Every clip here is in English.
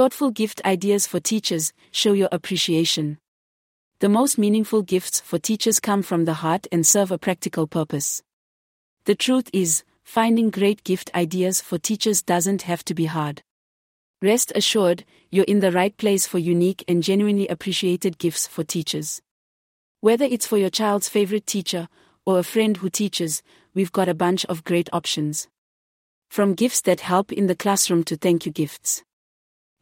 Thoughtful gift ideas for teachers show your appreciation. The most meaningful gifts for teachers come from the heart and serve a practical purpose. The truth is, finding great gift ideas for teachers doesn't have to be hard. Rest assured, you're in the right place for unique and genuinely appreciated gifts for teachers. Whether it's for your child's favorite teacher or a friend who teaches, we've got a bunch of great options. From gifts that help in the classroom to thank you gifts.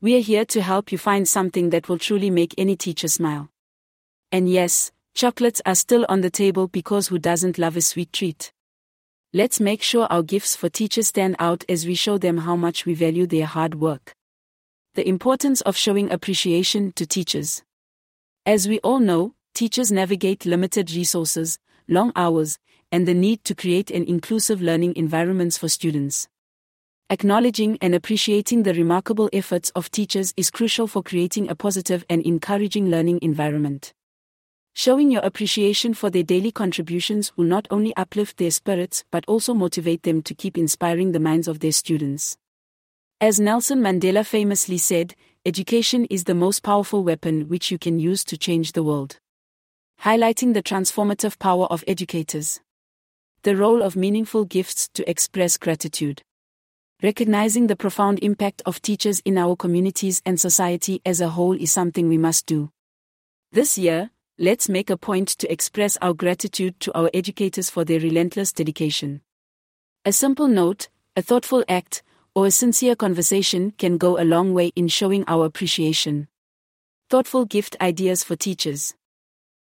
We are here to help you find something that will truly make any teacher smile. And yes, chocolates are still on the table because who doesn't love a sweet treat? Let's make sure our gifts for teachers stand out as we show them how much we value their hard work. The importance of showing appreciation to teachers. As we all know, teachers navigate limited resources, long hours, and the need to create an inclusive learning environments for students. Acknowledging and appreciating the remarkable efforts of teachers is crucial for creating a positive and encouraging learning environment. Showing your appreciation for their daily contributions will not only uplift their spirits but also motivate them to keep inspiring the minds of their students. As Nelson Mandela famously said, education is the most powerful weapon which you can use to change the world. Highlighting the transformative power of educators. The role of meaningful gifts to express gratitude. Recognizing the profound impact of teachers in our communities and society as a whole is something we must do. This year, let's make a point to express our gratitude to our educators for their relentless dedication. A simple note, a thoughtful act, or a sincere conversation can go a long way in showing our appreciation. Thoughtful gift ideas for teachers.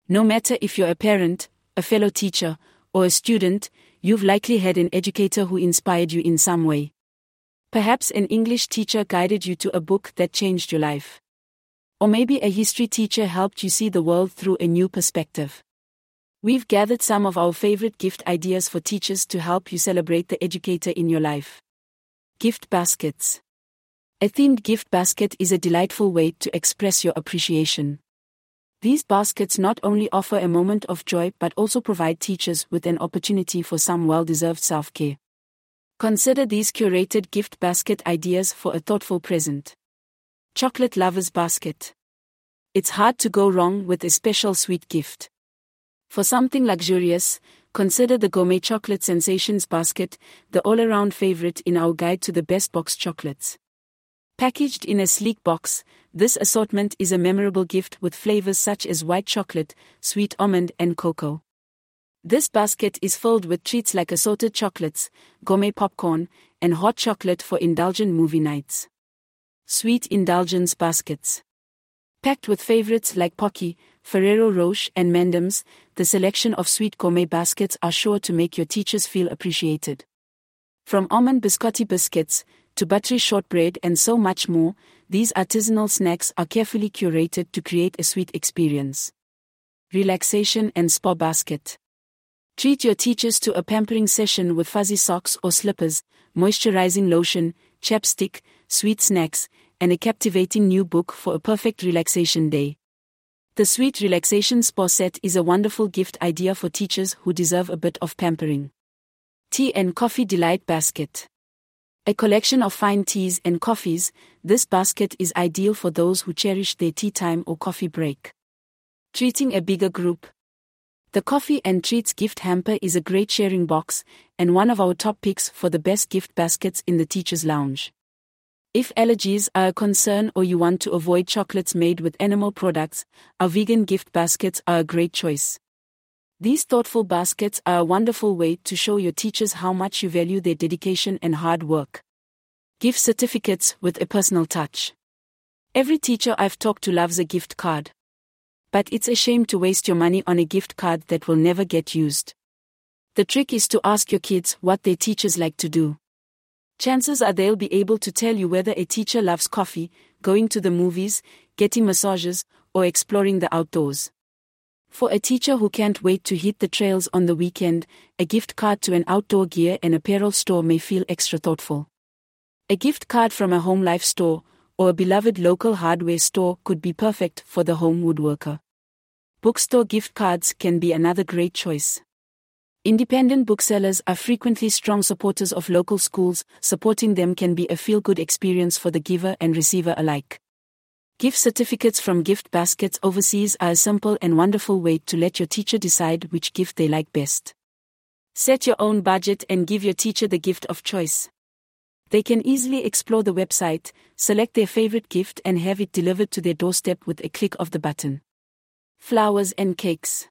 No matter if you're a parent, a fellow teacher, or a student, you've likely had an educator who inspired you in some way. Perhaps an English teacher guided you to a book that changed your life. Or maybe a history teacher helped you see the world through a new perspective. We've gathered some of our favorite gift ideas for teachers to help you celebrate the educator in your life. Gift baskets. A themed gift basket is a delightful way to express your appreciation. These baskets not only offer a moment of joy but also provide teachers with an opportunity for some well deserved self care. Consider these curated gift basket ideas for a thoughtful present. Chocolate Lover's Basket. It's hard to go wrong with a special sweet gift. For something luxurious, consider the Gourmet Chocolate Sensations Basket, the all around favorite in our guide to the best box chocolates. Packaged in a sleek box, this assortment is a memorable gift with flavors such as white chocolate, sweet almond, and cocoa. This basket is filled with treats like assorted chocolates, gourmet popcorn, and hot chocolate for indulgent movie nights sweet indulgence baskets. Packed with favorites like Pocky, Ferrero Rocher, and M&M's, the selection of sweet gourmet baskets are sure to make your teachers feel appreciated. From almond biscotti biscuits to buttery shortbread and so much more, these artisanal snacks are carefully curated to create a sweet experience. Relaxation and Spa Basket. Treat your teachers to a pampering session with fuzzy socks or slippers, moisturizing lotion, chapstick, sweet snacks, and a captivating new book for a perfect relaxation day. The Sweet Relaxation Spa Set is a wonderful gift idea for teachers who deserve a bit of pampering. Tea and Coffee Delight Basket. A collection of fine teas and coffees, this basket is ideal for those who cherish their tea time or coffee break. Treating a bigger group. The Coffee and Treats gift hamper is a great sharing box and one of our top picks for the best gift baskets in the teacher's lounge. If allergies are a concern or you want to avoid chocolates made with animal products, our vegan gift baskets are a great choice. These thoughtful baskets are a wonderful way to show your teachers how much you value their dedication and hard work. Gift certificates with a personal touch. Every teacher I've talked to loves a gift card. But it's a shame to waste your money on a gift card that will never get used. The trick is to ask your kids what their teachers like to do chances are they'll be able to tell you whether a teacher loves coffee, going to the movies, getting massages, or exploring the outdoors. For a teacher who can't wait to hit the trails on the weekend, a gift card to an outdoor gear and apparel store may feel extra thoughtful. A gift card from a home life store or a beloved local hardware store could be perfect for the home woodworker. Bookstore gift cards can be another great choice. Independent booksellers are frequently strong supporters of local schools, supporting them can be a feel good experience for the giver and receiver alike. Gift certificates from gift baskets overseas are a simple and wonderful way to let your teacher decide which gift they like best. Set your own budget and give your teacher the gift of choice. They can easily explore the website, select their favorite gift, and have it delivered to their doorstep with a click of the button. Flowers and cakes.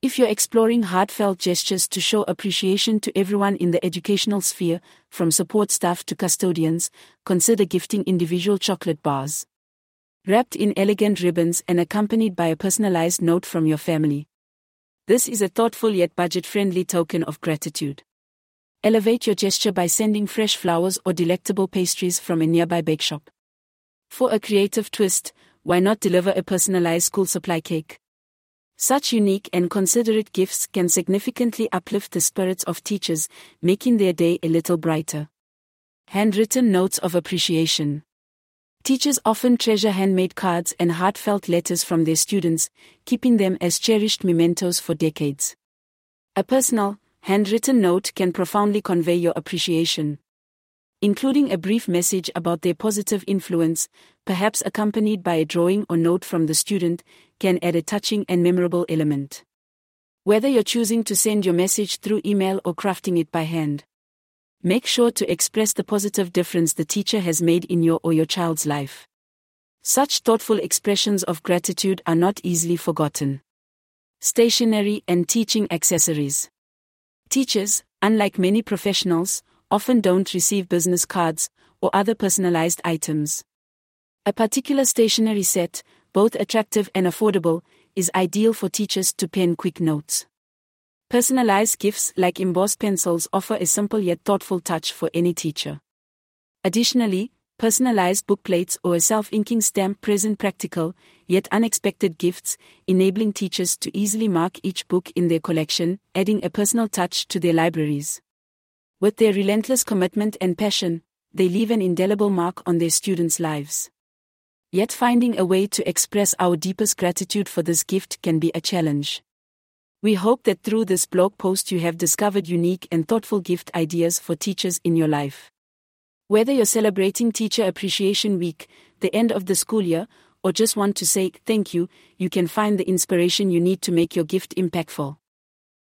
If you're exploring heartfelt gestures to show appreciation to everyone in the educational sphere, from support staff to custodians, consider gifting individual chocolate bars. Wrapped in elegant ribbons and accompanied by a personalized note from your family. This is a thoughtful yet budget friendly token of gratitude. Elevate your gesture by sending fresh flowers or delectable pastries from a nearby bake shop. For a creative twist, why not deliver a personalized school supply cake? Such unique and considerate gifts can significantly uplift the spirits of teachers, making their day a little brighter. Handwritten notes of appreciation. Teachers often treasure handmade cards and heartfelt letters from their students, keeping them as cherished mementos for decades. A personal, handwritten note can profoundly convey your appreciation, including a brief message about their positive influence, perhaps accompanied by a drawing or note from the student, can add a touching and memorable element. Whether you're choosing to send your message through email or crafting it by hand, make sure to express the positive difference the teacher has made in your or your child's life. Such thoughtful expressions of gratitude are not easily forgotten. Stationery and teaching accessories. Teachers, unlike many professionals, often don't receive business cards or other personalized items. A particular stationery set, both attractive and affordable, is ideal for teachers to pen quick notes. Personalized gifts like embossed pencils offer a simple yet thoughtful touch for any teacher. Additionally, personalized bookplates or a self-inking stamp present practical, yet unexpected gifts, enabling teachers to easily mark each book in their collection, adding a personal touch to their libraries. With their relentless commitment and passion, they leave an indelible mark on their students' lives. Yet finding a way to express our deepest gratitude for this gift can be a challenge. We hope that through this blog post you have discovered unique and thoughtful gift ideas for teachers in your life. Whether you're celebrating Teacher Appreciation Week, the end of the school year, or just want to say thank you, you can find the inspiration you need to make your gift impactful.